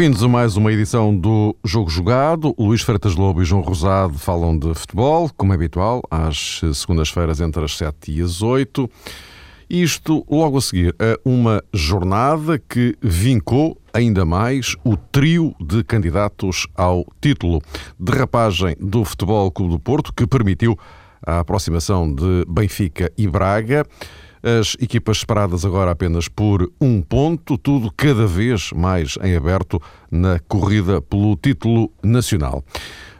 Bem-vindos a mais uma edição do Jogo Jogado. Luís Freitas Lobo e João Rosado falam de futebol, como é habitual, às segundas-feiras entre as 7 e as 8. Isto logo a seguir a uma jornada que vincou ainda mais o trio de candidatos ao título. Derrapagem do Futebol Clube do Porto, que permitiu a aproximação de Benfica e Braga. As equipas separadas agora apenas por um ponto, tudo cada vez mais em aberto na corrida pelo título nacional.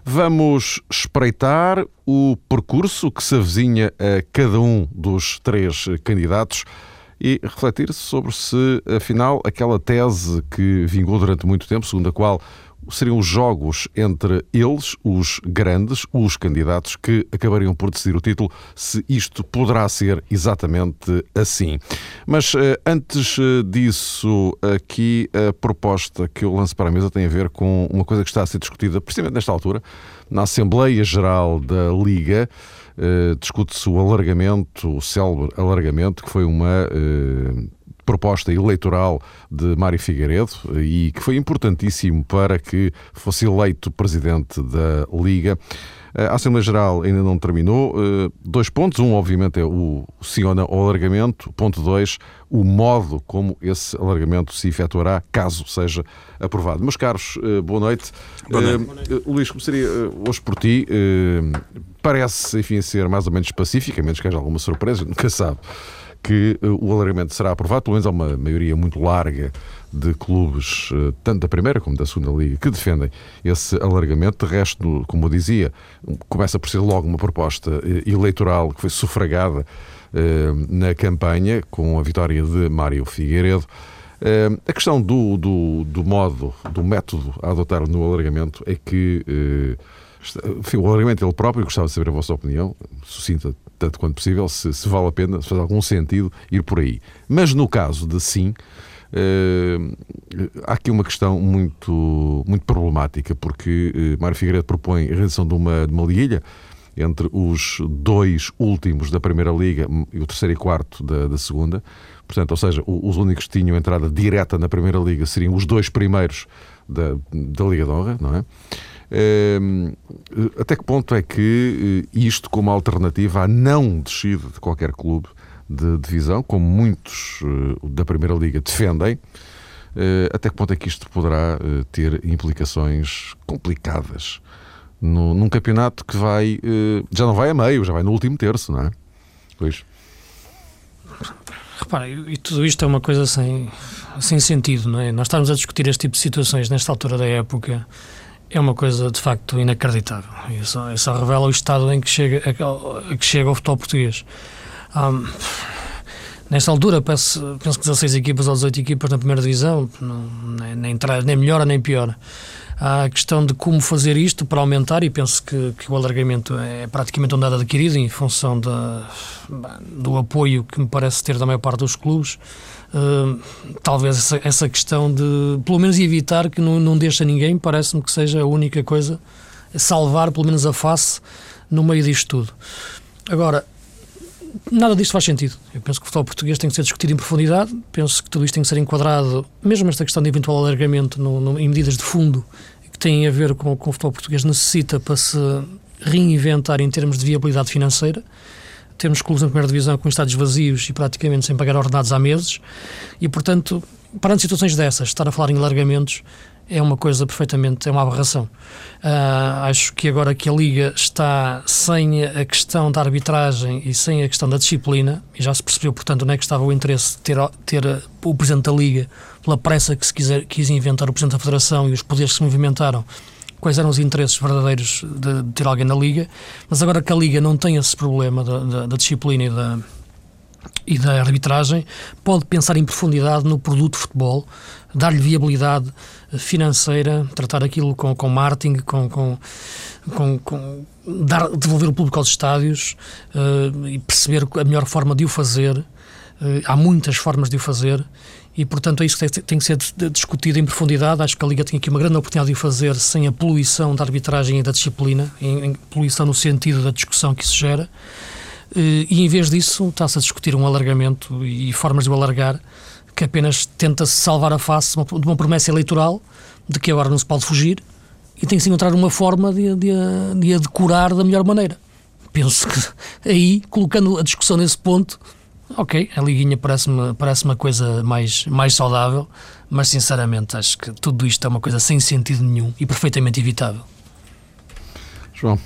Vamos espreitar o percurso que se avizinha a cada um dos três candidatos e refletir sobre se, afinal, aquela tese que vingou durante muito tempo, segundo a qual seriam os jogos entre eles, os grandes, os candidatos, que acabariam por decidir o título, se isto poderá ser exatamente assim. Mas eh, antes eh, disso, aqui a proposta que eu lanço para a mesa tem a ver com uma coisa que está a ser discutida, precisamente nesta altura, na Assembleia Geral da Liga. Uh, discute-se o alargamento, o célebre alargamento, que foi uma uh, proposta eleitoral de Mário Figueiredo e que foi importantíssimo para que fosse eleito presidente da Liga. A Assembleia Geral ainda não terminou. Eh, dois pontos. Um, obviamente, é o sim ou não ao alargamento. Ponto dois, o modo como esse alargamento se efetuará, caso seja aprovado. Meus caros, eh, boa noite. Boa noite. Uh, Luís, começaria hoje por ti. Parece, enfim, ser mais ou menos pacífico, a menos que haja alguma surpresa, nunca sabe que eh, o alargamento será aprovado, pelo menos há uma maioria muito larga de clubes, eh, tanto da Primeira como da Segunda Liga, que defendem esse alargamento. De resto, como eu dizia, começa por ser logo uma proposta eh, eleitoral que foi sufragada na campanha com a vitória de Mário Figueiredo. A questão do, do, do modo, do método a adotar no alargamento é que enfim, o alargamento ele próprio, gostava de saber a vossa opinião, sucinta tanto quanto possível, se, se vale a pena, se faz algum sentido ir por aí. Mas no caso de sim, Uh, há aqui uma questão muito, muito problemática, porque uh, Mário Figueiredo propõe a realização de uma, de uma liguilha entre os dois últimos da Primeira Liga e o terceiro e quarto da, da Segunda. Portanto, ou seja, os únicos que tinham entrada direta na Primeira Liga seriam os dois primeiros da, da Liga de Honra, não é? Até que ponto é que eh, isto, como alternativa à não descida de qualquer clube de divisão, como muitos eh, da Primeira Liga defendem, eh, até que ponto é que isto poderá ter implicações complicadas no, num campeonato que vai já não vai a meio, já vai no último terço, não é? Pois. Repara, e tudo isto é uma coisa sem, sem sentido, não é? Nós estamos a discutir este tipo de situações nesta altura da época é uma coisa de facto inacreditável. Isso, isso revela o estado em que chega, a, que chega o futebol português. Um, nesta altura, penso, penso que 16 equipas ou 18 equipas na primeira divisão, não, nem, nem, nem melhora nem piora. Há a questão de como fazer isto para aumentar, e penso que, que o alargamento é praticamente um dado adquirido em função do apoio que me parece ter da maior parte dos clubes. Uh, talvez essa, essa, questão de, pelo menos, evitar que não, não deixa ninguém, parece-me que seja a única coisa, salvar pelo menos a face no meio disto tudo. Agora, nada disto faz sentido. Eu penso que o futebol português tem que ser discutido em profundidade, penso que tudo isto tem que ser enquadrado, mesmo esta questão de eventual alargamento no, no, em medidas de fundo que têm a ver com, com o futebol português necessita para se reinventar em termos de viabilidade financeira. Temos clubes na primeira divisão com estados vazios e praticamente sem pagar ordenados há meses e, portanto, parando situações dessas, estar a falar em alargamentos é uma coisa perfeitamente, é uma aberração. Uh, acho que agora que a Liga está sem a questão da arbitragem e sem a questão da disciplina, e já se percebeu, portanto, onde é que estava o interesse de ter, ter o Presidente da Liga, pela pressa que se quiser, quis inventar o Presidente da Federação e os poderes que se movimentaram, quais eram os interesses verdadeiros de, de ter alguém na Liga, mas agora que a Liga não tem esse problema da, da, da disciplina e da e da arbitragem, pode pensar em profundidade no produto de futebol, dar-lhe viabilidade financeira, tratar aquilo com, com marketing, com, com, com, com dar, devolver o público aos estádios uh, e perceber a melhor forma de o fazer. Uh, há muitas formas de o fazer e, portanto, é isso que tem, que ser discutido em profundidade. Acho que a Liga tem aqui uma grande oportunidade de o fazer sem a poluição da arbitragem e da disciplina, em, em poluição no sentido da discussão que isso gera. Uh, e, em vez disso, está-se a discutir um alargamento e formas de o alargar que apenas tenta salvar a face de uma promessa eleitoral de que agora não se pode fugir e tem que se encontrar uma forma de, de, de a decorar da melhor maneira. Penso que aí, colocando a discussão nesse ponto, ok, a liguinha parece-me parece uma coisa mais, mais saudável, mas sinceramente acho que tudo isto é uma coisa sem sentido nenhum e perfeitamente evitável. João.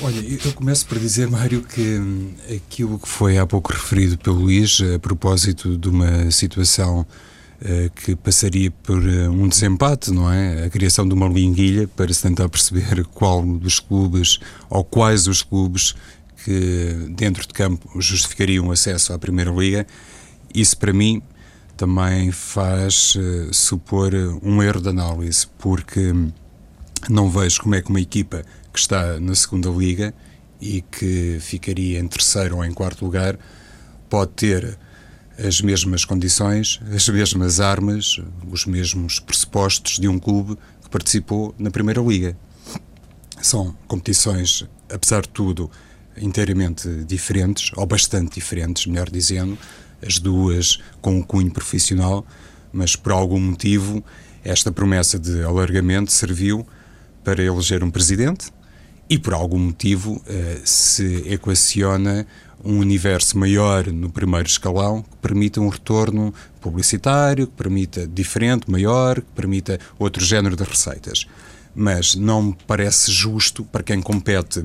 Olha, eu começo por dizer, Mário, que hum, aquilo que foi há pouco referido pelo Luís, a propósito de uma situação uh, que passaria por uh, um desempate, não é? A criação de uma linguilha para se tentar perceber qual dos clubes ou quais os clubes que dentro de campo justificariam o acesso à Primeira Liga, isso para mim também faz uh, supor um erro de análise, porque não vejo como é que uma equipa que está na segunda liga e que ficaria em terceiro ou em quarto lugar pode ter as mesmas condições, as mesmas armas, os mesmos pressupostos de um clube que participou na primeira liga. São competições, apesar de tudo, inteiramente diferentes, ou bastante diferentes, melhor dizendo, as duas com um cunho profissional, mas por algum motivo esta promessa de alargamento serviu para eleger um presidente, e por algum motivo eh, se equaciona um universo maior no primeiro escalão que permita um retorno publicitário, que permita diferente, maior, que permita outro género de receitas. Mas não me parece justo para quem compete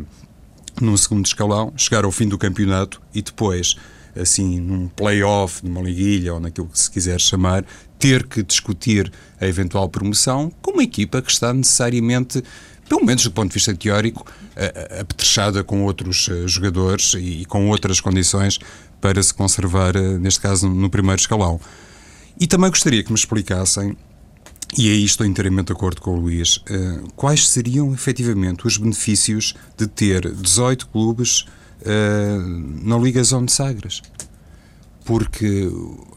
num segundo escalão chegar ao fim do campeonato e depois, assim, num play-off, numa liguilha ou naquilo que se quiser chamar, ter que discutir a eventual promoção com uma equipa que está necessariamente pelo menos do ponto de vista teórico, apetrechada com outros eh, jogadores e com outras condições para se conservar, eh, neste caso, no primeiro escalão. E também gostaria que me explicassem, e aí estou inteiramente de acordo com o Luís, eh, quais seriam efetivamente os benefícios de ter 18 clubes na Liga Zone de Sagres. Porque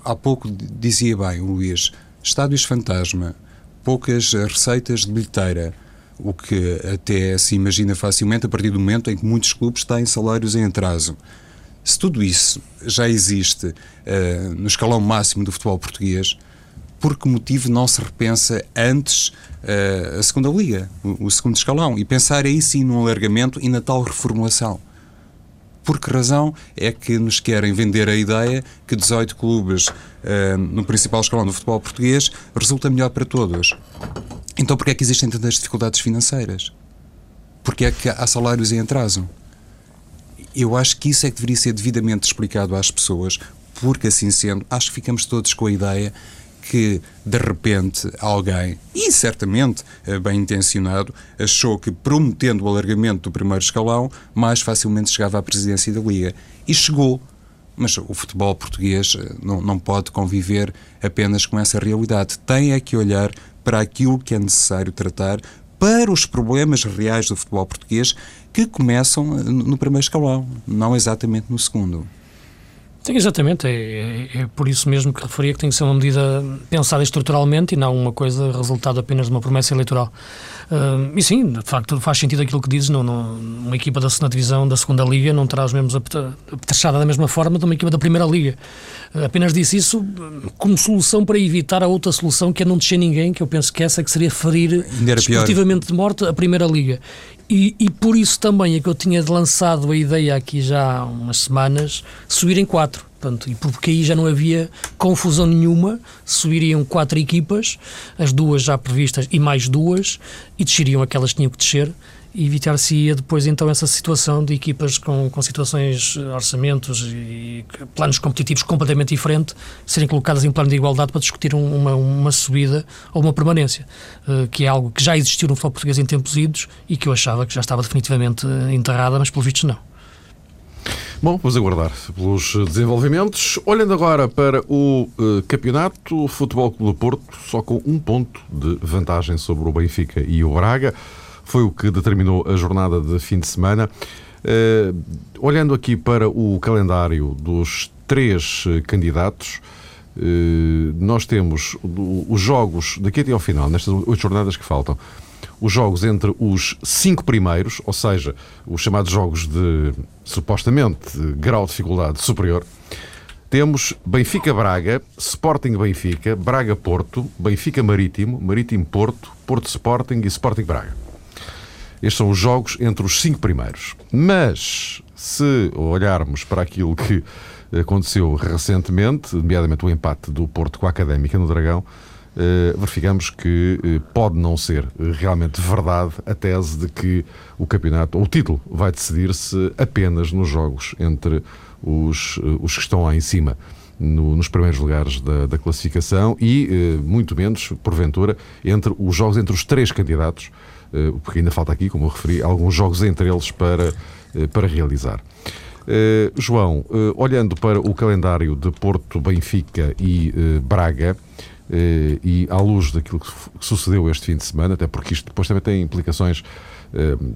há pouco dizia bem o Luís, estádios fantasma, poucas receitas de bilheteira, o que até se imagina facilmente a partir do momento em que muitos clubes têm salários em atraso. Se tudo isso já existe uh, no escalão máximo do futebol português, por que motivo não se repensa antes uh, a segunda liga, o, o, segundo escalão, e pensar aí sim num alargamento e na tal reformulação? Por que razão é que nos querem vender a ideia que 18 clubes uh, no principal escalão do futebol português resulta melhor para todos? Então porquê é que existem tantas dificuldades financeiras? Porquê é que há salários em atraso? Eu acho que isso é que deveria ser devidamente explicado às pessoas, porque assim sendo, acho que ficamos todos com a ideia que de repente alguém, e certamente eh, bem intencionado, achou que prometendo o alargamento do primeiro escalão, mais facilmente chegava à presidência da Liga. E chegou. Mas o futebol português eh, não, não pode conviver apenas com essa realidade. Tem é que olhar para aquilo que é necessário tratar para os problemas reais do futebol português que começam no primeiro escalão, não exatamente no segundo. Sim, exatamente. É, é, é, por isso mesmo que referia que tem que ser uma medida pensada estruturalmente e não uma coisa resultado apenas de uma promessa eleitoral. Uh, e sim, de facto, faz sentido aquilo que dizes. Não, não, uma equipa da segunda divisão, da segunda liga, não terá os mesmos apetrechada da mesma forma de uma equipa da primeira liga. Uh, apenas disse isso como solução para evitar a outra solução que é não descer ninguém, que eu penso que essa que seria ferir esportivamente de morte a primeira liga. E, e, por isso também é que eu tinha lançado a ideia aqui já há umas semanas subir em quatro. Portanto, e porque aí já não havia confusão nenhuma, subiriam quatro equipas, as duas já previstas e mais duas, e desceriam aquelas que tinham que descer, evitar-se-ia depois então essa situação de equipas com, com situações, orçamentos e planos competitivos completamente diferentes serem colocadas em plano de igualdade para discutir uma, uma subida ou uma permanência, uh, que é algo que já existiu no futebol português em tempos idos e que eu achava que já estava definitivamente eh, enterrada, mas pelo visto não. Bom, vamos aguardar pelos desenvolvimentos. Olhando agora para o campeonato, o Futebol Clube do Porto só com um ponto de vantagem sobre o Benfica e o Braga. Foi o que determinou a jornada de fim de semana. Uh, olhando aqui para o calendário dos três uh, candidatos, nós temos os jogos daqui até ao final, nestas oito jornadas que faltam os jogos entre os cinco primeiros, ou seja, os chamados jogos de supostamente grau de dificuldade superior. temos Benfica-Braga, Sporting-Benfica, Braga-Porto, Benfica-Marítimo, Marítimo-Porto, Porto-Sporting e Sporting-Braga. Estes são os jogos entre os cinco primeiros. Mas, se olharmos para aquilo que aconteceu recentemente, nomeadamente o empate do Porto com a Académica no Dragão, eh, verificamos que eh, pode não ser realmente verdade a tese de que o campeonato, ou o título, vai decidir-se apenas nos jogos entre os, eh, os que estão lá em cima. No, nos primeiros lugares da, da classificação e, muito menos, porventura, entre os jogos entre os três candidatos, porque ainda falta aqui, como eu referi, alguns jogos entre eles para, para realizar. Uh, João, olhando para o calendário de Porto, Benfica e Braga, e à luz daquilo que sucedeu este fim de semana, até porque isto depois também tem implicações,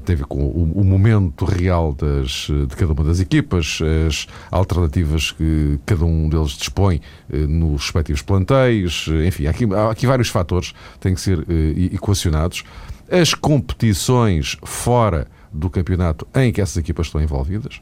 tem a ver com o momento real das, de cada uma das equipas, as alternativas que cada um deles dispõe nos respectivos plantéis, enfim, há aqui, há aqui vários fatores que têm que ser equacionados. As competições fora do campeonato em que essas equipas estão envolvidas.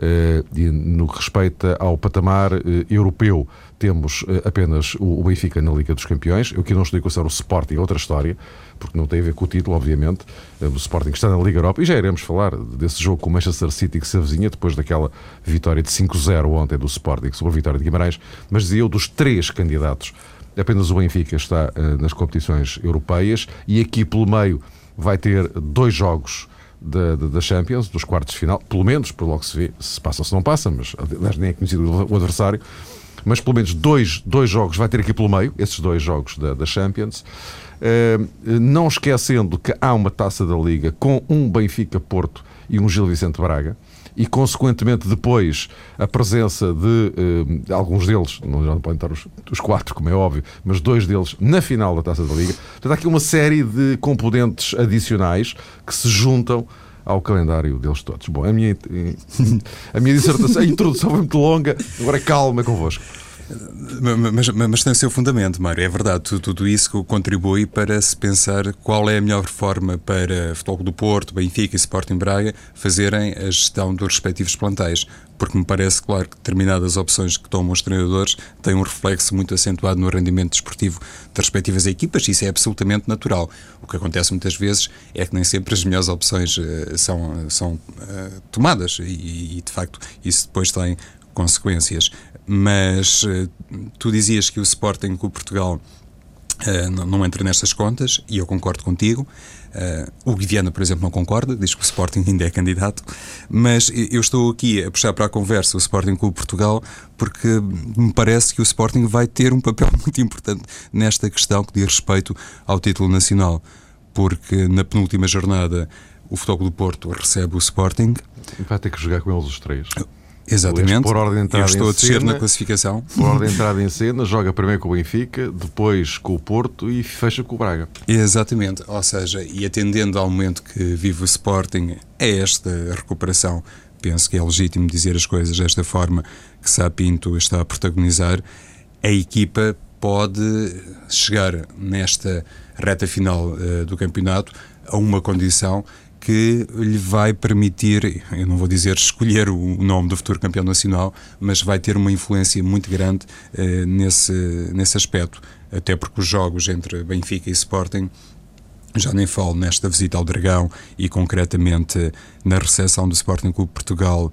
Eh, no que respeita ao patamar eh, europeu, temos eh, apenas o Benfica na Liga dos Campeões. Eu aqui não estou a equacionar o Sporting, é outra história, porque não tem a ver com o título, obviamente. O Sporting está na Liga Europa e já iremos falar desse jogo com o Manchester City que se avizinha depois daquela vitória de 5-0 ontem do Sporting sobre a vitória de Guimarães. Mas dizia eu, dos três candidatos, apenas o Benfica está nas competições europeias. E aqui pelo meio vai ter dois jogos da, da, Champions, dos quartos de final, pelo menos, por logo se vê, se passa ou se não passa, mas aliás nem é conhecido o adversário, mas pelo menos dois, dois jogos vai ter aqui pelo meio, esses dois jogos da, da Champions. Uh, não esquecendo que há uma taça da Liga com um Benfica Porto e um Gil Vicente Braga e, consequentemente, depois a presença de uh, alguns deles, não, podem estar os, os, quatro, como é óbvio, mas dois deles na final da Taça da Liga. Portanto, há aqui uma série de componentes adicionais que se juntam ao calendário deles todos. Bom, a minha, a minha dissertação, a introdução foi muito longa, agora calma convosco. Mas, mas, tem o seu fundamento, Mário. É verdade, tudo, tudo, isso contribui para se pensar qual é a melhor forma para Futebol do Porto, Benfica e Sporting Braga fazerem a gestão dos respectivos plantéis. Porque me parece claro que determinadas opções que tomam os treinadores têm um reflexo muito acentuado no rendimento desportivo das respectivas equipas, e isso é absolutamente natural. O que acontece muitas vezes é que nem sempre as melhores opções uh, são, são uh, tomadas, e, e de facto isso depois tem consequências. Mas uh, tu dizias que o Sporting com o Portugal uh, não, não, entra nestas contas, e eu concordo contigo. Uh, o Guiviana, por exemplo, não concorda, diz que o Sporting ainda é candidato, mas eu estou aqui a puxar para a conversa o Sporting o Portugal porque me parece que o Sporting vai ter um papel muito importante nesta questão que diz respeito ao título nacional, porque na penúltima jornada o Futebol do Porto recebe o Sporting. Vai ter que jogar com eles os três. Exatamente. Por ordem de entrada Eu estou a descer na classificação. Por ordem de entrada em cena, joga primeiro com o Benfica, depois com o Porto e fecha com o Braga. Exatamente. Ou seja, e atendendo ao momento que vive o Sporting, é esta recuperação. Penso que é legítimo dizer as coisas desta forma que Sá Pinto está a protagonizar. A equipa pode chegar nesta reta final uh, do campeonato a uma condição que lhe vai permitir, eu não vou dizer escolher o nome do futuro campeão nacional, mas vai ter uma influência muito grande eh, nesse, nesse aspecto. Até porque os jogos entre Benfica e Sporting já nem falo nesta visita ao Dragão e concretamente na recepção do Sporting Clube Portugal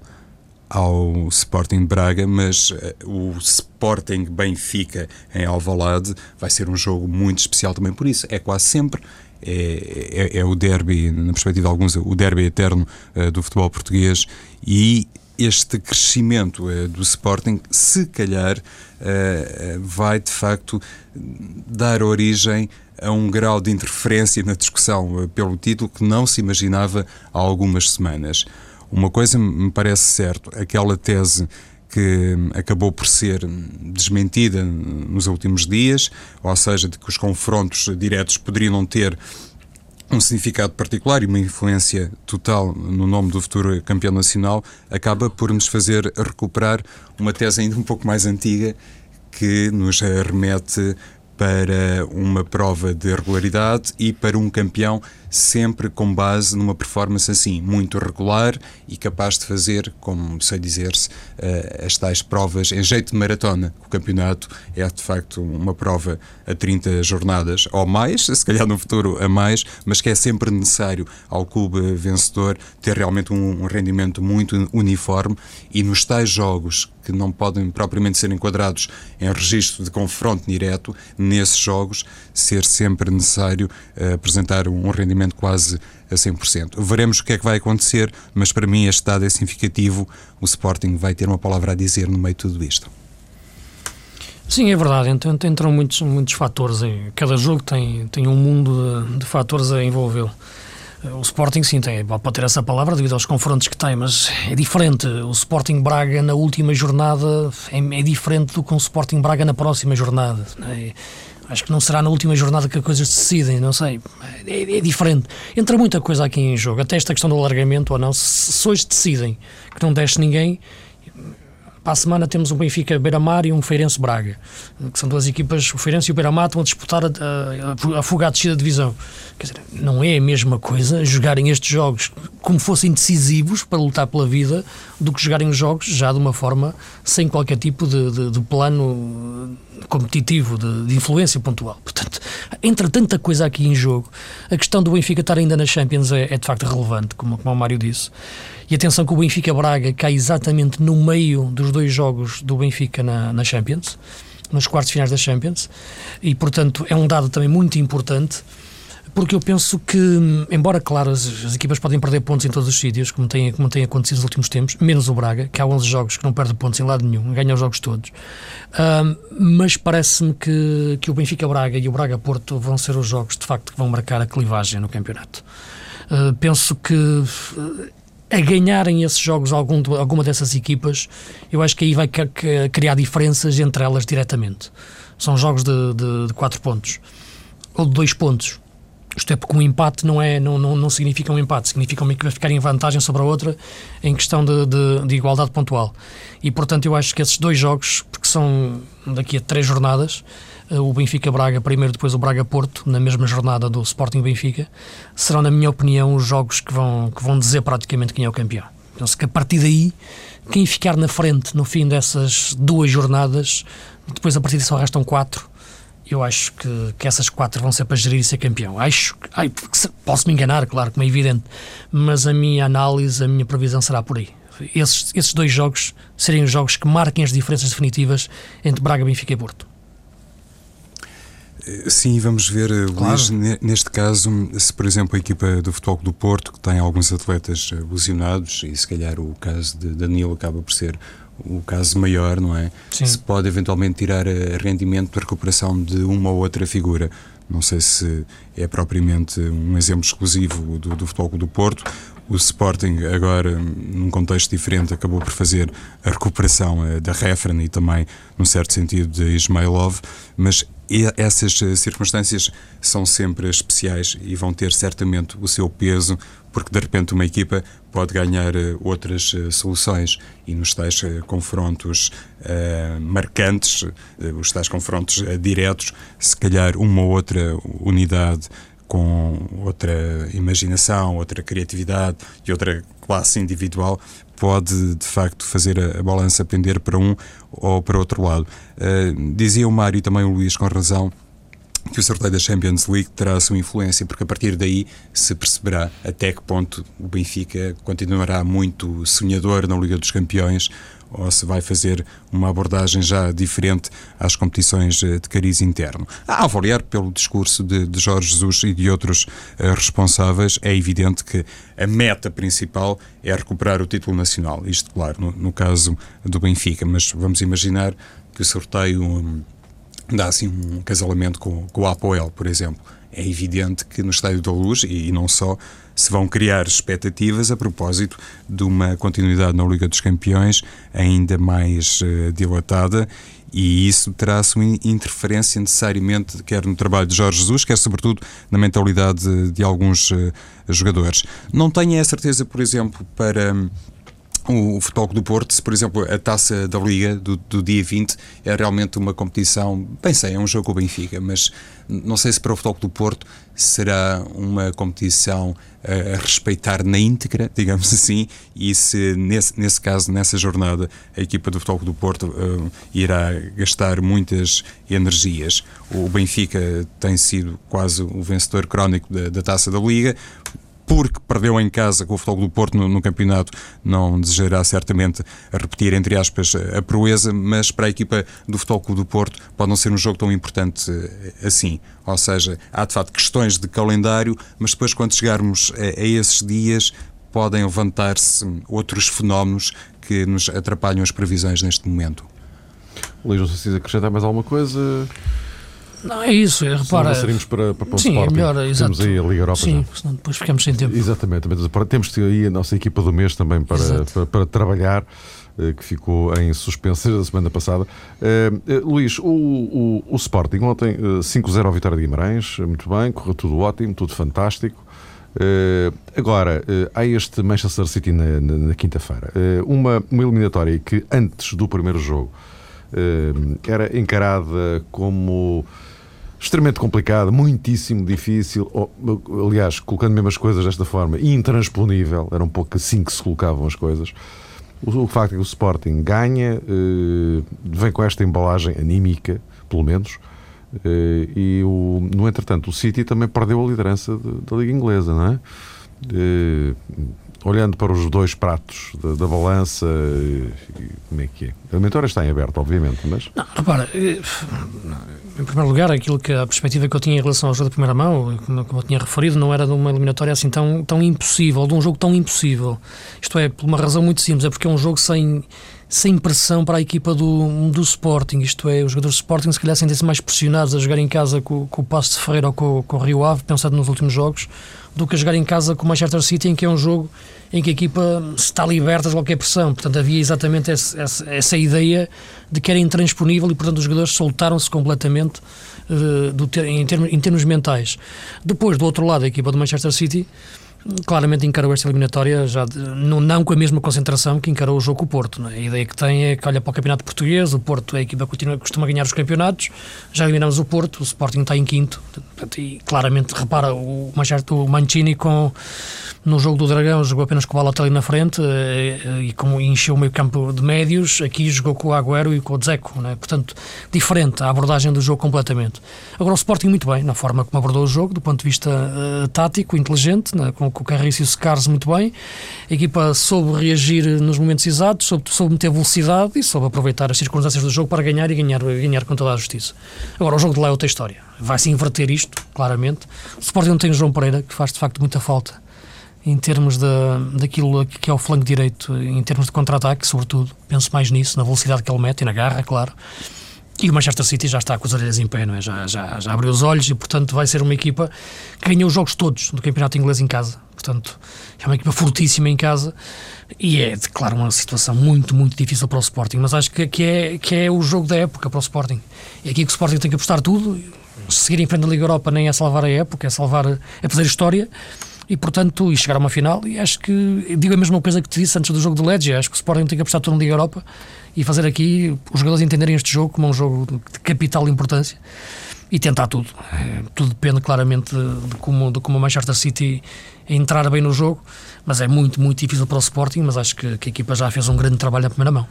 ao Sporting Braga, mas uh, o Sporting Benfica em Alvalade vai ser um jogo muito especial também por isso. É quase sempre é, é, é, o derby, na perspectiva de alguns, o derby eterno uh, do futebol português e este crescimento uh, do Sporting, se calhar, vai de facto dar origem a um grau de interferência na discussão pelo título que não se imaginava há algumas semanas. Uma coisa me parece certo, aquela tese que acabou por ser desmentida nos últimos dias, ou seja, de que os confrontos diretos poderiam ter um significado particular e uma influência total no nome do futuro campeão nacional, acaba por nos fazer recuperar uma tese ainda um pouco mais antiga que nos remete para uma prova de regularidade e para um campeão sempre com base numa performance assim, muito regular e capaz de fazer, como sei dizer-se, uh, as tais provas em jeito de maratona. O campeonato é de facto uma prova a 30 jornadas ou mais, se calhar no futuro a mais, mas que é sempre necessário ao clube vencedor ter realmente um, rendimento muito uniforme e nos tais jogos que não podem propriamente ser enquadrados em registro de confronto direto, nesses jogos ser sempre necessário uh, apresentar um rendimento quase a 100%. Veremos o que é que vai acontecer, mas para mim este dado é significativo. O Sporting vai ter uma palavra a dizer no meio de tudo isto. Sim, é verdade. Entram muitos, muitos fatores. Cada jogo tem, tem um mundo de, de fatores a envolvê-lo. O Sporting, sim, tem, pode ter essa palavra devido aos confrontos que tem, mas é diferente. O Sporting Braga na última jornada é, é diferente do que o Sporting Braga na próxima jornada. É, acho que não será na última jornada que as coisas se decidem, não sei. É, é, diferente. Entra muita coisa aqui em jogo, até esta questão do alargamento ou não. Se, se hoje decidem que não deixe ninguém, para a semana temos um Benfica Beira-Mar e um Feirense Braga, que são duas equipas, o Feirense e o Beira-Mar estão a disputar a, a, a fuga à descida da divisão. Quer dizer, não é a mesma coisa jogarem estes jogos como fossem decisivos para lutar pela vida do que jogarem os jogos já de uma forma sem qualquer tipo de, de, de plano competitivo, de, de, influência pontual. Portanto, entra tanta coisa aqui em jogo. A questão do Benfica estar ainda na Champions é, é de facto relevante, como, como o Mário disse. E atenção que o Benfica Braga cai exatamente no meio dos dois jogos do Benfica na, na Champions, nos quartos finais da Champions, e portanto é um dado também muito importante porque eu penso que, embora, claro, as, as, equipas podem perder pontos em todos os sítios, como tem, como tem acontecido nos últimos tempos, menos o Braga, que há 11 jogos que não perde pontos em lado nenhum, ganha os jogos todos. Uh, mas parece-me que, que o Benfica Braga e o Braga Porto vão ser os jogos, de facto, que vão marcar a clivagem no campeonato. Uh, penso que a ganharem esses jogos algum, alguma dessas equipas, eu acho que aí vai criar diferenças entre elas diretamente. São jogos de, de, de quatro pontos ou de dois pontos. Isto é porque um empate não, é, não, não, não significa um empate, significa uma equipa ficar em vantagem sobre a outra em questão de, de, de, igualdade pontual. E portanto eu acho que esses dois jogos, porque são daqui a três jornadas, eh, o Benfica Braga primeiro, depois o Braga Porto, na mesma jornada do Sporting Benfica, serão, na minha opinião, os jogos que vão, que vão dizer praticamente quem é o campeão. Penso que a partir daí, quem ficar na frente no fim dessas duas jornadas, depois a partir disso restam quatro, eu acho que, que essas quatro vão ser para gerir e ser campeão. Acho ai, posso me enganar, claro, como é evidente, mas a minha análise, a minha previsão será por aí. Esses, esses dois jogos serem os jogos que marquem as diferenças definitivas entre Braga, Benfica e Porto. Sim, vamos ver, eh, claro. Luís, neste caso, se por exemplo a equipa do Futebol do Porto, que tem alguns atletas eh, lesionados, e se calhar o caso de Danilo acaba por ser o caso maior, não é? Sim. Se pode eventualmente tirar eh, rendimento da recuperação de uma ou outra figura. Não sei se é propriamente um exemplo exclusivo do, do Futebol do Porto. O Sporting, agora, num contexto diferente, acabou por fazer a recuperação da Refren e também, num certo sentido, de Ismailov, mas e essas eh, circunstâncias são sempre especiais e vão ter certamente o seu peso, porque de repente uma equipa pode ganhar eh, outras eh, soluções e nos tais confrontos uh, marcantes, os tais confrontos diretos, se calhar uma ou outra unidade com outra imaginação, outra criatividade e outra classe individual pode de facto fazer a, a balança pender para um ou para outro lado. Uh, dizia o Mário e também o Luís com razão que o sorteio da Champions League terá a sua influência, porque a partir daí se perceberá até que ponto o Benfica continuará muito sonhador na Liga dos Campeões ou se vai fazer uma abordagem já diferente às competições eh, de cariz interno. A avaliar pelo discurso de, de Jorge Jesus e de outros uh, responsáveis, é evidente que a meta principal é recuperar o título nacional. Isto, claro, no, no caso do Benfica, mas vamos imaginar que o sorteio um, dá assim um casalamento com, com o Apoel, por exemplo. É evidente que no Estádio da Luz, e, e não só, se vão criar expectativas a propósito de uma continuidade na Liga dos Campeões ainda mais uh, dilatada e isso terá a sua interferência necessariamente quer no trabalho de Jorge Jesus, quer sobretudo na mentalidade de alguns uh, jogadores. Não tenho a certeza, por exemplo, para o, Futebol do Porto, por exemplo a taça da Liga do, do, dia 20 é realmente uma competição, bem sei, é um jogo com o Benfica, mas não sei se para o Futebol do Porto será uma competição a, a respeitar na íntegra, digamos assim, e se nesse, nesse caso, nessa jornada, a equipa do Futebol do Porto uh, irá gastar muitas energias. O Benfica tem sido quase o vencedor crónico da, da taça da Liga, porque perdeu em casa com o Futebol do Porto no, no, campeonato, não desejará certamente repetir, entre aspas, a proeza, mas para a equipa do Futebol do Porto pode não ser um jogo tão importante eh, assim. Ou seja, há de facto questões de calendário, mas depois, quando chegarmos a, a esses dias, podem levantar-se outros fenómenos que nos atrapalham as previsões neste momento. Luís, não sei se acrescentar mais alguma coisa. Não, é isso, é, repara. Saímos para, para, para o sim, Sporting. é melhor, exato. Temos aí a Liga Europa. Sim, já. senão depois ficamos sem tempo. Exatamente, temos aí a nossa equipa do mês também para, para, para, trabalhar, eh, que ficou em suspenso desde a semana passada. Uh, uh, Luís, o, o, o, Sporting ontem, uh, 5-0 ao Vitória de Guimarães, muito bem, correu tudo ótimo, tudo fantástico. agora, há este Manchester City na, na, na quinta-feira. uma, uma eliminatória que antes do primeiro jogo era encarada como extremamente complicada, muitíssimo difícil, ou, aliás, colocando mesmo as coisas desta forma, intransponível, era um pouco assim que se colocavam as coisas. O, o facto é que o Sporting ganha, eh, vem com esta embalagem anímica, pelo menos, eh, e o, no entretanto o City também perdeu a liderança de, da Liga Inglesa, não é? Eh, olhando para os dois pratos da, da balança, como é que é? A mentora está em aberto, obviamente, mas. Não, repara, eh, em primeiro lugar, aquilo que a perspectiva que eu tinha em relação ao jogo de primeira mão, como eu tinha referido, não era de uma eliminatória assim tão, tão impossível, de um jogo tão impossível. Isto é, por uma razão muito simples, é porque é um jogo sem, sem pressão para a equipa do, do Sporting. Isto é, os jogadores do Sporting se calhar sentem-se mais pressionados a jogar em casa com, com o Passo de Ferreira ou com, com o Rio Ave, pensando nos últimos jogos, do que a jogar em casa com o Manchester City, em que é um jogo em que a equipa está liberta de qualquer pressão. Portanto, havia exatamente essa, essa, essa ideia de que era intransponível e, portanto, os jogadores soltaram-se completamente uh, do ter, em, termos, em termos mentais. Depois, do outro lado, a equipa do Manchester City claramente encarou esta eliminatória já de, não, não, com a mesma concentração que encarou o jogo com o Porto. É? A ideia que tem é que olha para o campeonato português, o Porto é a equipa que continua, costuma ganhar os campeonatos, já eliminamos o Porto, o Sporting está em quinto, e claramente repara o, o Mancini com no jogo do Dragão jogou apenas com o Balotelli na frente eh, eh, e como encheu o meio campo de médios, aqui jogou com o Agüero e com o Dzeko, né? portanto, diferente a abordagem do jogo completamente. Agora o Sporting muito bem, na forma como abordou o jogo, do ponto de vista uh, tático, inteligente, né? com, com o Carriço o Secars muito bem, a equipa soube reagir nos momentos exatos, soube, soube meter velocidade e soube aproveitar as circunstâncias do jogo para ganhar e ganhar, ganhar com toda a justiça. Agora o jogo de lá é outra história, vai-se inverter isto, claramente. O Sporting não tem o João Pereira, que faz de facto muita falta em termos de, daquilo que é o flanco direito, em termos de contra-ataque, sobretudo. Penso mais nisso, na velocidade que ele mete e na garra, claro. E o Manchester City já está com as orelhas em pé, não é? já, já, já abriu os olhos e, portanto, vai ser uma equipa que ganhou os jogos todos do Campeonato Inglês em casa. Portanto, é uma equipa fortíssima em casa e é, claro, uma situação muito, muito difícil para o Sporting. Mas acho que, que, é, que é o jogo da época para o Sporting. É aqui que o Sporting tem que apostar tudo. Seguir em frente da Liga Europa nem é salvar a época, é salvar, é fazer história e portanto, e chegar a uma final, e acho que digo a mesma coisa que te disse antes do jogo do Ledge, acho que o Sporting tem que apostar tudo na Liga Europa e fazer aqui os jogadores entenderem este jogo como um jogo de capital importância e tentar tudo. É, tudo depende claramente de, de, como, de como o Manchester City entrar bem no jogo, mas é muito, muito difícil para o Sporting, mas acho que, que a equipa já fez um grande trabalho na primeira mão.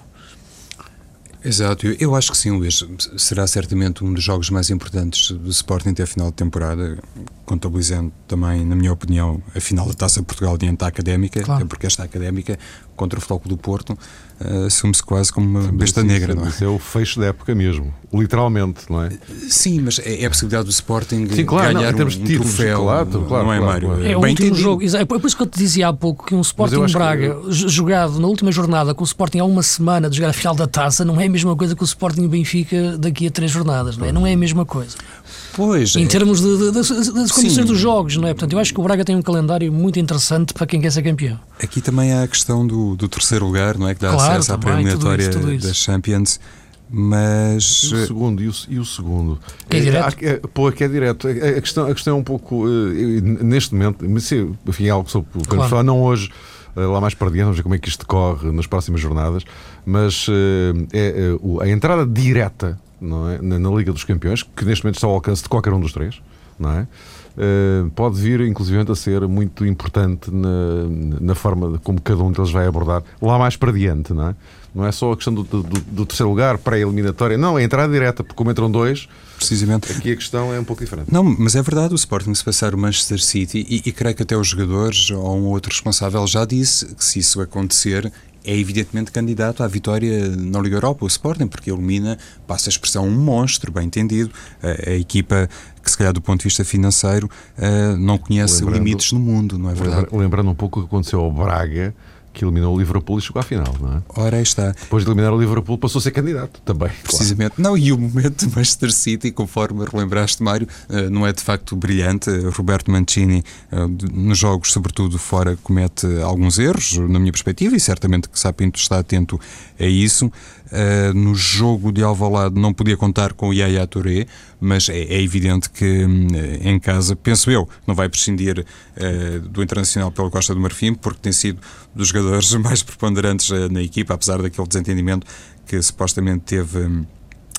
Exato, eu acho que sim, Luís. Será certamente um dos jogos mais importantes do Sporting até a final de temporada, contabilizando também, na minha opinião, a final da Taça Portugal diante da Académica, claro. porque esta Académica, contra o Futebol do Porto, uh, assume-se quase como uma sim, besta sim, negra, sim, não é? Isso é o fecho da época mesmo, literalmente, não é? Sim, mas é, é a possibilidade do Sporting claro, ganhar não, um, um troféu, claro, claro, não é, Mário? Claro. É o Bem último entendido. jogo, é por isso que eu te dizia há pouco que um Sporting Braga que... jogado na última jornada com o Sporting há uma semana de jogar a final da Taça não é a mesma coisa que o Sporting Benfica daqui a três jornadas, não é? Não é a mesma coisa. Pois. Em é. termos de, de, das, das condições Sim. dos jogos, não é? Portanto, eu acho que o Braga tem um calendário muito interessante para quem quer ser campeão. Aqui também há a questão do, do terceiro lugar, não é? Que dá claro, acesso à pré-eliminatória das Champions. Mas. E o segundo, e o, e o segundo? Que é direto? É, pô, que é direto. A, questão, a questão é um pouco. Uh, neste momento, mas, enfim, é algo que sou claro. falar, não hoje lá mais para diante, vamos ver como é que isto decorre nas próximas jornadas. Mas é, a entrada direta não é? na, na Liga dos Campeões, que neste momento está ao alcance de qualquer um dos três, não é? Uh, pode vir, inclusive, a ser muito importante na, na forma como cada um deles vai abordar lá mais para diante, não é? Não é só a questão do, do, do terceiro lugar, pré-eliminatória, não, é a entrada direta, porque como entram dois, precisamente. Aqui a questão é um pouco diferente. Não, mas é verdade, o Sporting se passar o Manchester City, e, e creio que até os jogadores ou um outro responsável já disse que se isso acontecer, é evidentemente candidato à vitória na Liga Europa, o Sporting, porque elimina, passa a expressão, um monstro, bem entendido. A, a equipa que, se calhar, do ponto de vista financeiro, uh, não conhece lembrando, limites no mundo, não é verdade? Lembrando um pouco o que aconteceu ao Braga que eliminou o Liverpool e chegou à final, não é? Ora, aí está. Depois de eliminar o Liverpool, passou a ser candidato também. Precisamente. Claro. Não, e o momento do Manchester City, conforme relembraste, Mário, eh, não é de facto brilhante. Roberto Mancini, eh, nos jogos, sobretudo fora, comete alguns erros, na minha perspectiva, e certamente que Sapinto está atento a isso. Uh, no jogo de Alvalade não podia contar com o Yaya Touré, mas é, é evidente que um, em casa, penso eu, não vai prescindir uh, do Internacional pela Costa do Marfim, porque tem sido dos jogadores mais preponderantes na equipa, apesar daquele desentendimento que supostamente teve. Um,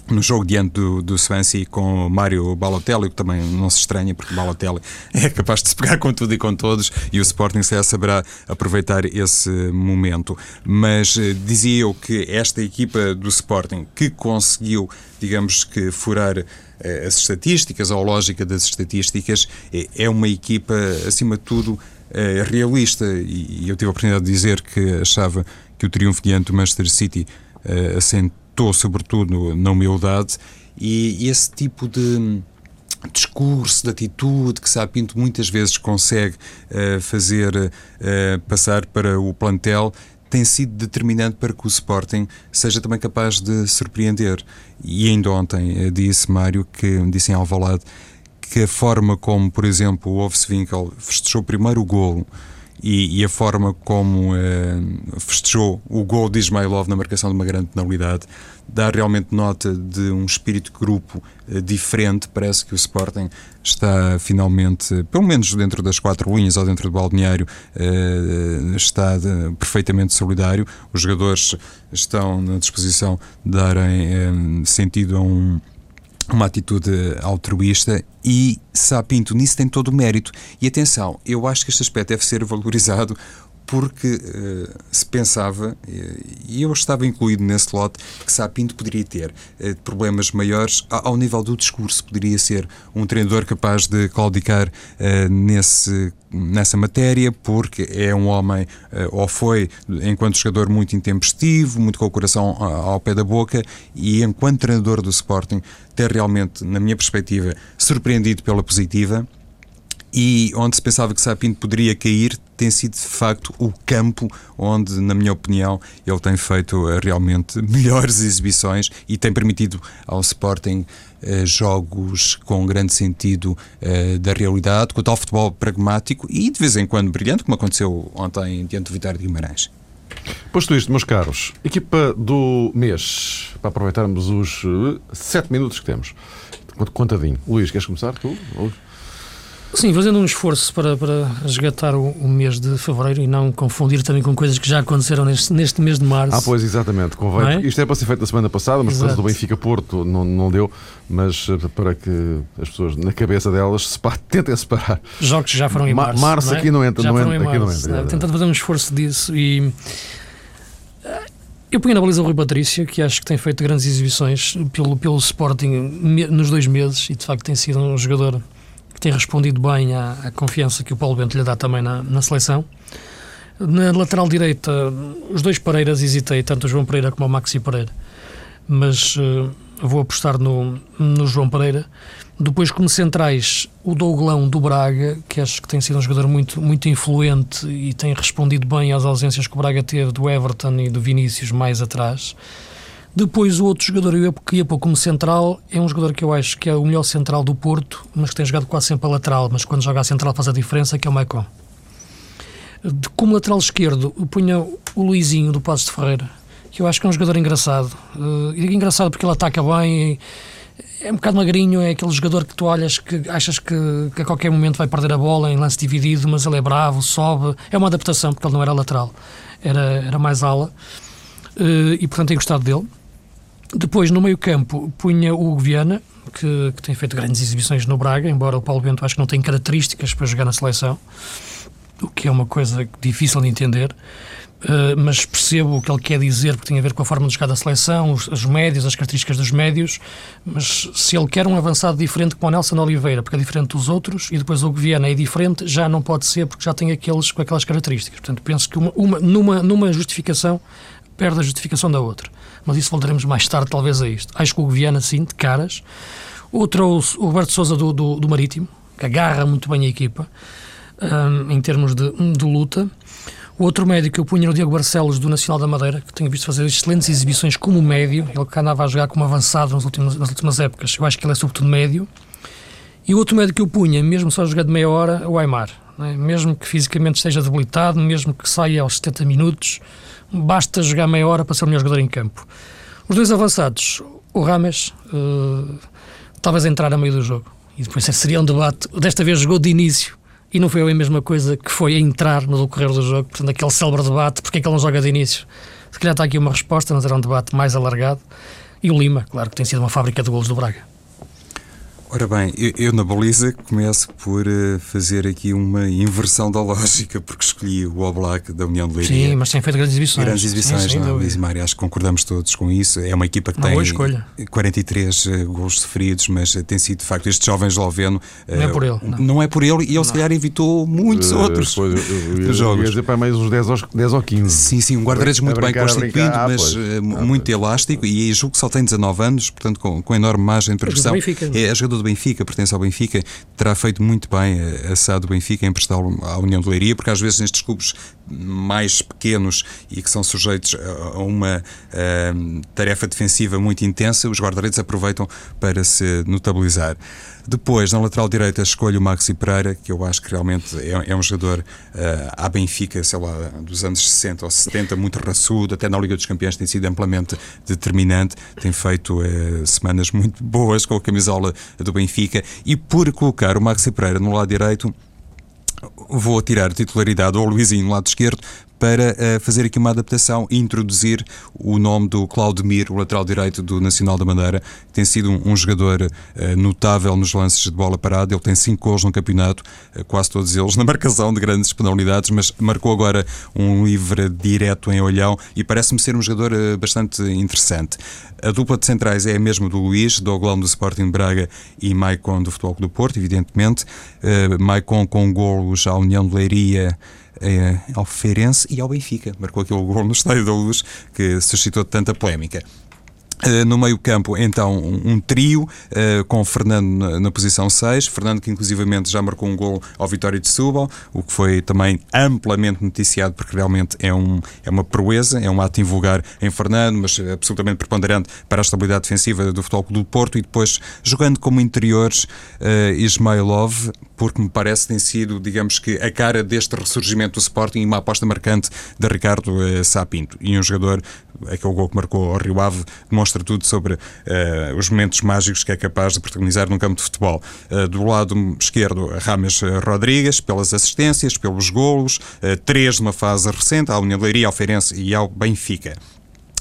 no jogo diante do, do Swansea com Mário Balotelli, que também não se estranha, porque Balotelli é capaz de se pegar com tudo e com todos, e o Sporting se saberá aproveitar esse momento. Mas eh, dizia eu que esta equipa do Sporting, que conseguiu, digamos que, furar eh, as estatísticas, ou a lógica das estatísticas, é, é uma equipa, acima de tudo, eh, realista. E eu tive a oportunidade de dizer que achava que o triunfo diante do Manchester City assente estou sobretudo na humildade e esse tipo de discurso, de atitude que Sapinto muitas vezes consegue uh, fazer uh, passar para o plantel tem sido determinante para que o Sporting seja também capaz de surpreender. E ainda ontem uh, disse Mário que disse em Alvalade que a forma como, por exemplo, o Ovswinkel festejou primeiro o golo e, e, a forma como festejou o gol de Ismailov na marcação de uma grande penalidade dá realmente nota de um espírito de grupo uh, diferente. Parece que o Sporting está finalmente, pelo menos dentro das quatro linhas ou dentro do balneário, uh, está de, perfeitamente solidário. Os jogadores estão na disposição de darem uh, sentido a um uma atitude altruísta e Sapinto nisso tem todo o mérito. E atenção, eu acho que este aspecto deve ser valorizado porque uh, se pensava, e eu estava incluído nesse lote, que Sapinto poderia ter uh, problemas maiores ao, nível do discurso. Poderia ser um treinador capaz de claudicar uh, nesse, nessa matéria, porque é um homem, ou foi, enquanto jogador, muito intempestivo, muito com o coração ao pé da boca, e enquanto treinador do Sporting, ter realmente, na minha perspectiva, surpreendido pela positiva e onde se pensava que Sapinto poderia cair, tem sido de facto o campo onde, na minha opinião, ele tem feito eh, realmente melhores exibições e tem permitido ao Sporting eh, jogos com grande sentido eh, da realidade, com o tal futebol pragmático e de vez em quando brilhante, como aconteceu ontem diante do Vitória de Guimarães. Posto isto, meus caros, equipa do mês, para aproveitarmos os sete minutos que temos. Contadinho. Luís, queres começar? Tu? Sim, fazendo um esforço para, para resgatar o, o, mês de fevereiro e não confundir também com coisas que já aconteceram neste, neste mês de março. Ah, pois, exatamente. Convém. É? Isto é para ser feito na semana passada, mas por causa do Benfica-Porto não, não deu. Mas eh, para que as pessoas, na cabeça delas, se tentem separar. Jogos que já foram em março. Março é? aqui não entra. Já não foram entra, em março. Não, tentando fazer um esforço disso e. Eh, eu ponho na baliza o Rui Patrício, que acho que tem feito grandes exibições pelo, pelo Sporting nos dois meses e de facto tem sido um jogador que tem respondido bem à, à, confiança que o Paulo Bento lhe dá também na, na seleção. Na lateral direita, os dois Pereiras hesitei, tanto o João Pereira como o Maxi Pereira, mas uh, vou apostar no, no João Pereira. Depois, como centrais, o Douglão do Braga, que acho que tem sido um jogador muito, muito influente e tem respondido bem às ausências que o Braga teve do Everton e do Vinícius mais atrás. Depois, o outro jogador que ia pôr como central é um jogador que eu acho que é o melhor central do Porto, mas que tem jogado quase sempre a lateral, mas quando joga a central faz a diferença, que é o Maicon. Como lateral esquerdo, eu punha o Luizinho do Passos de Ferreira, que eu acho que é um jogador engraçado. Uh, engraçado porque ele ataca bem é um bocado magrinho, é aquele jogador que tu olhas que achas que, que, a qualquer momento vai perder a bola em lance dividido, mas ele é bravo, sobe. É uma adaptação, porque ele não era lateral, era, era mais ala. Uh, e portanto tenho gostado dele. Depois, no meio-campo, punha o Viana, que, que, tem feito grandes exibições no Braga, embora o Paulo Bento acho que não tem características para jogar na seleção, o que é uma coisa difícil de entender. Uh, mas percebo o que ele quer dizer, porque tem a ver com a forma de jogar da seleção, os, os, médios, as características dos médios. Mas se ele quer um avançado diferente como o Nelson Oliveira, porque é diferente dos outros, e depois o Viana é diferente, já não pode ser, porque já tem aqueles com aquelas características. Portanto, penso que uma, uma, numa, numa justificação perde a justificação da outra. Mas isso voltaremos mais tarde, talvez, a isto. Acho que o Viana, sim, de caras. Outro, o Roberto Souza do, do, do Marítimo, que agarra muito bem a equipa, um, em termos de, de luta. O outro médio que eu punha era o Diego Barcelos, do Nacional da Madeira, que tenho visto fazer excelentes exibições como médio. Ele que andava a jogar como avançado nas últimas, nas últimas épocas. Eu acho que ele é sobretudo médio. E o outro médio que eu punha, mesmo só a jogar de meia hora, é o Aymar. É? Mesmo que fisicamente esteja debilitado, mesmo que saia aos 70 minutos, basta jogar meia hora para ser o melhor jogador em campo. Os dois avançados, o Rames, uh, talvez entrar a meio do jogo. E depois seria um debate. Desta vez jogou de início e não foi a mesma coisa que foi a entrar no decorrer do jogo. Portanto, aquele célebre debate, porque é que ele não joga de início? Se calhar está aqui uma resposta, mas era um debate mais alargado. E o Lima, claro que tem sido uma fábrica de golos do Braga. Ora bem, eu, eu, na baliza começo por uh, fazer aqui uma inversão da lógica, porque escolhi o Oblak da União de Leiria. Sim, mas tem feito grandes exibições. Grandes exibições, sim, não, Luís e Mário, acho que concordamos todos com isso. É uma equipa que uma tem escolha. 43 uh, gols sofridos, mas uh, tem sido, de facto, este jovem esloveno... não é por ele. Não, não é por ele, e ele, não. se calhar, evitou muitos outros pois, eu, eu, jogos. Ia dizer para mais uns 10 ou, 10 ou 15. Sim, sim, um guarda-redes muito bem constituído, ah, mas ah, muito pois. elástico, e julgo que só tem 19 anos, portanto, com, com enorme margem de progressão. É, é jogador do Benfica, pertence ao Benfica, terá feito muito bem a SAD do Benfica em prestá-lo à União de Leiria, porque às vezes nestes clubes mais pequenos e que são sujeitos a uma uh, tarefa defensiva muito intensa, os guarda-redes aproveitam para se notabilizar. Depois, na lateral direita, escolho o Maxi Pereira, que eu acho que realmente é, é um jogador uh, à Benfica, sei lá, dos anos 60 ou 70, muito raçudo, até na Liga dos Campeões tem sido amplamente determinante, tem feito uh, semanas muito boas com a camisola do Benfica, e por colocar o Maxi Pereira no lado direito, vou tirar titularidade ao Luizinho lado esquerdo para uh, fazer aqui uma adaptação e introduzir o nome do Claudemir, o lateral direito do Nacional da Madeira, que tem sido um, um jogador uh, notável nos lances de bola parada. Ele tem cinco gols no campeonato, uh, quase todos eles na marcação de grandes penalidades, mas marcou agora um livre direto em olhão e parece-me ser um jogador bastante interessante. A dupla de centrais é a mesma do Luís, do Oglão do Sporting Braga e Maicon do Futebol Clube do Porto, evidentemente. Maicon com golos à União de Leiria ao Feirense e ao Benfica. Marcou aquele gol no Estádio da Luz que suscitou tanta polémica. Uh, no meio-campo, então, um, trio uh, com Fernando na, posição 6. Fernando, que inclusivamente já marcou um gol ao Vitória de Setúbal, o que foi também amplamente noticiado, porque realmente é, um, é uma proeza, é um ato invulgar em Fernando, mas absolutamente preponderante para a estabilidade defensiva do Futebol Clube do Porto. E depois, jogando como interiores, Ismailov, porque me parece tem sido, digamos que, a cara deste ressurgimento do Sporting e uma aposta marcante de Ricardo Sapinto. E um jogador, aquele gol que marcou ao Rio Ave, demonstra tudo sobre uh, os momentos mágicos que é capaz de protagonizar num campo de futebol. Uh, do lado esquerdo, Rames Rodrigues, pelas assistências, pelos golos, uh, três numa fase recente, à União Leiria, ao Feirense e ao Benfica.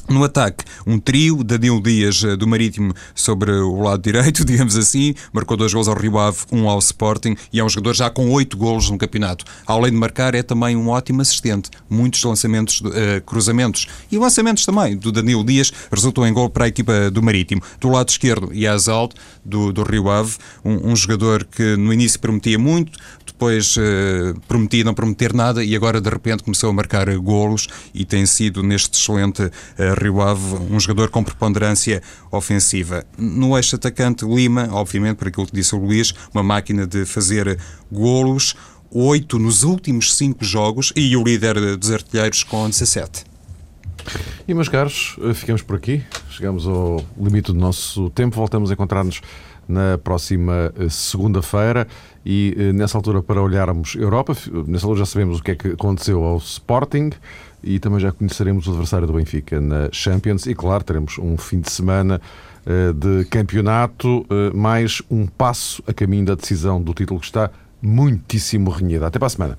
No ataque, um trio, Danilo Dias eh, do Marítimo sobre o lado direito, digamos assim, marcou dois gols ao Rio Ave, um ao Sporting e é um jogador já com oito gols no campeonato. Além de marcar, é também um ótimo assistente. Muitos lançamentos, uh, cruzamentos e lançamentos também do Danilo Dias resultam em gol para a equipa do Marítimo. Do lado esquerdo, Yazal, do, do Rio Ave, um, um jogador que no início prometia muito, depois uh, prometia não prometer nada e agora de repente começou a marcar golos e tem sido neste excelente uh, Rio Ave um jogador com preponderância ofensiva. No eixo atacante, Lima, obviamente, por aquilo que disse o Luís, uma máquina de fazer golos, oito nos últimos cinco jogos e o líder dos artilheiros com 17. E meus caros, eh, ficamos por aqui. Chegamos ao limite do nosso tempo. Voltamos a encontrar-nos na próxima segunda-feira e eh, nessa altura para olharmos Europa, nessa altura já sabemos o que é que aconteceu ao Sporting e também já conheceremos o adversário do Benfica na Champions e claro, teremos um fim de semana de campeonato, mais um passo a caminho da decisão do título que está muitíssimo renhida. Até para a semana.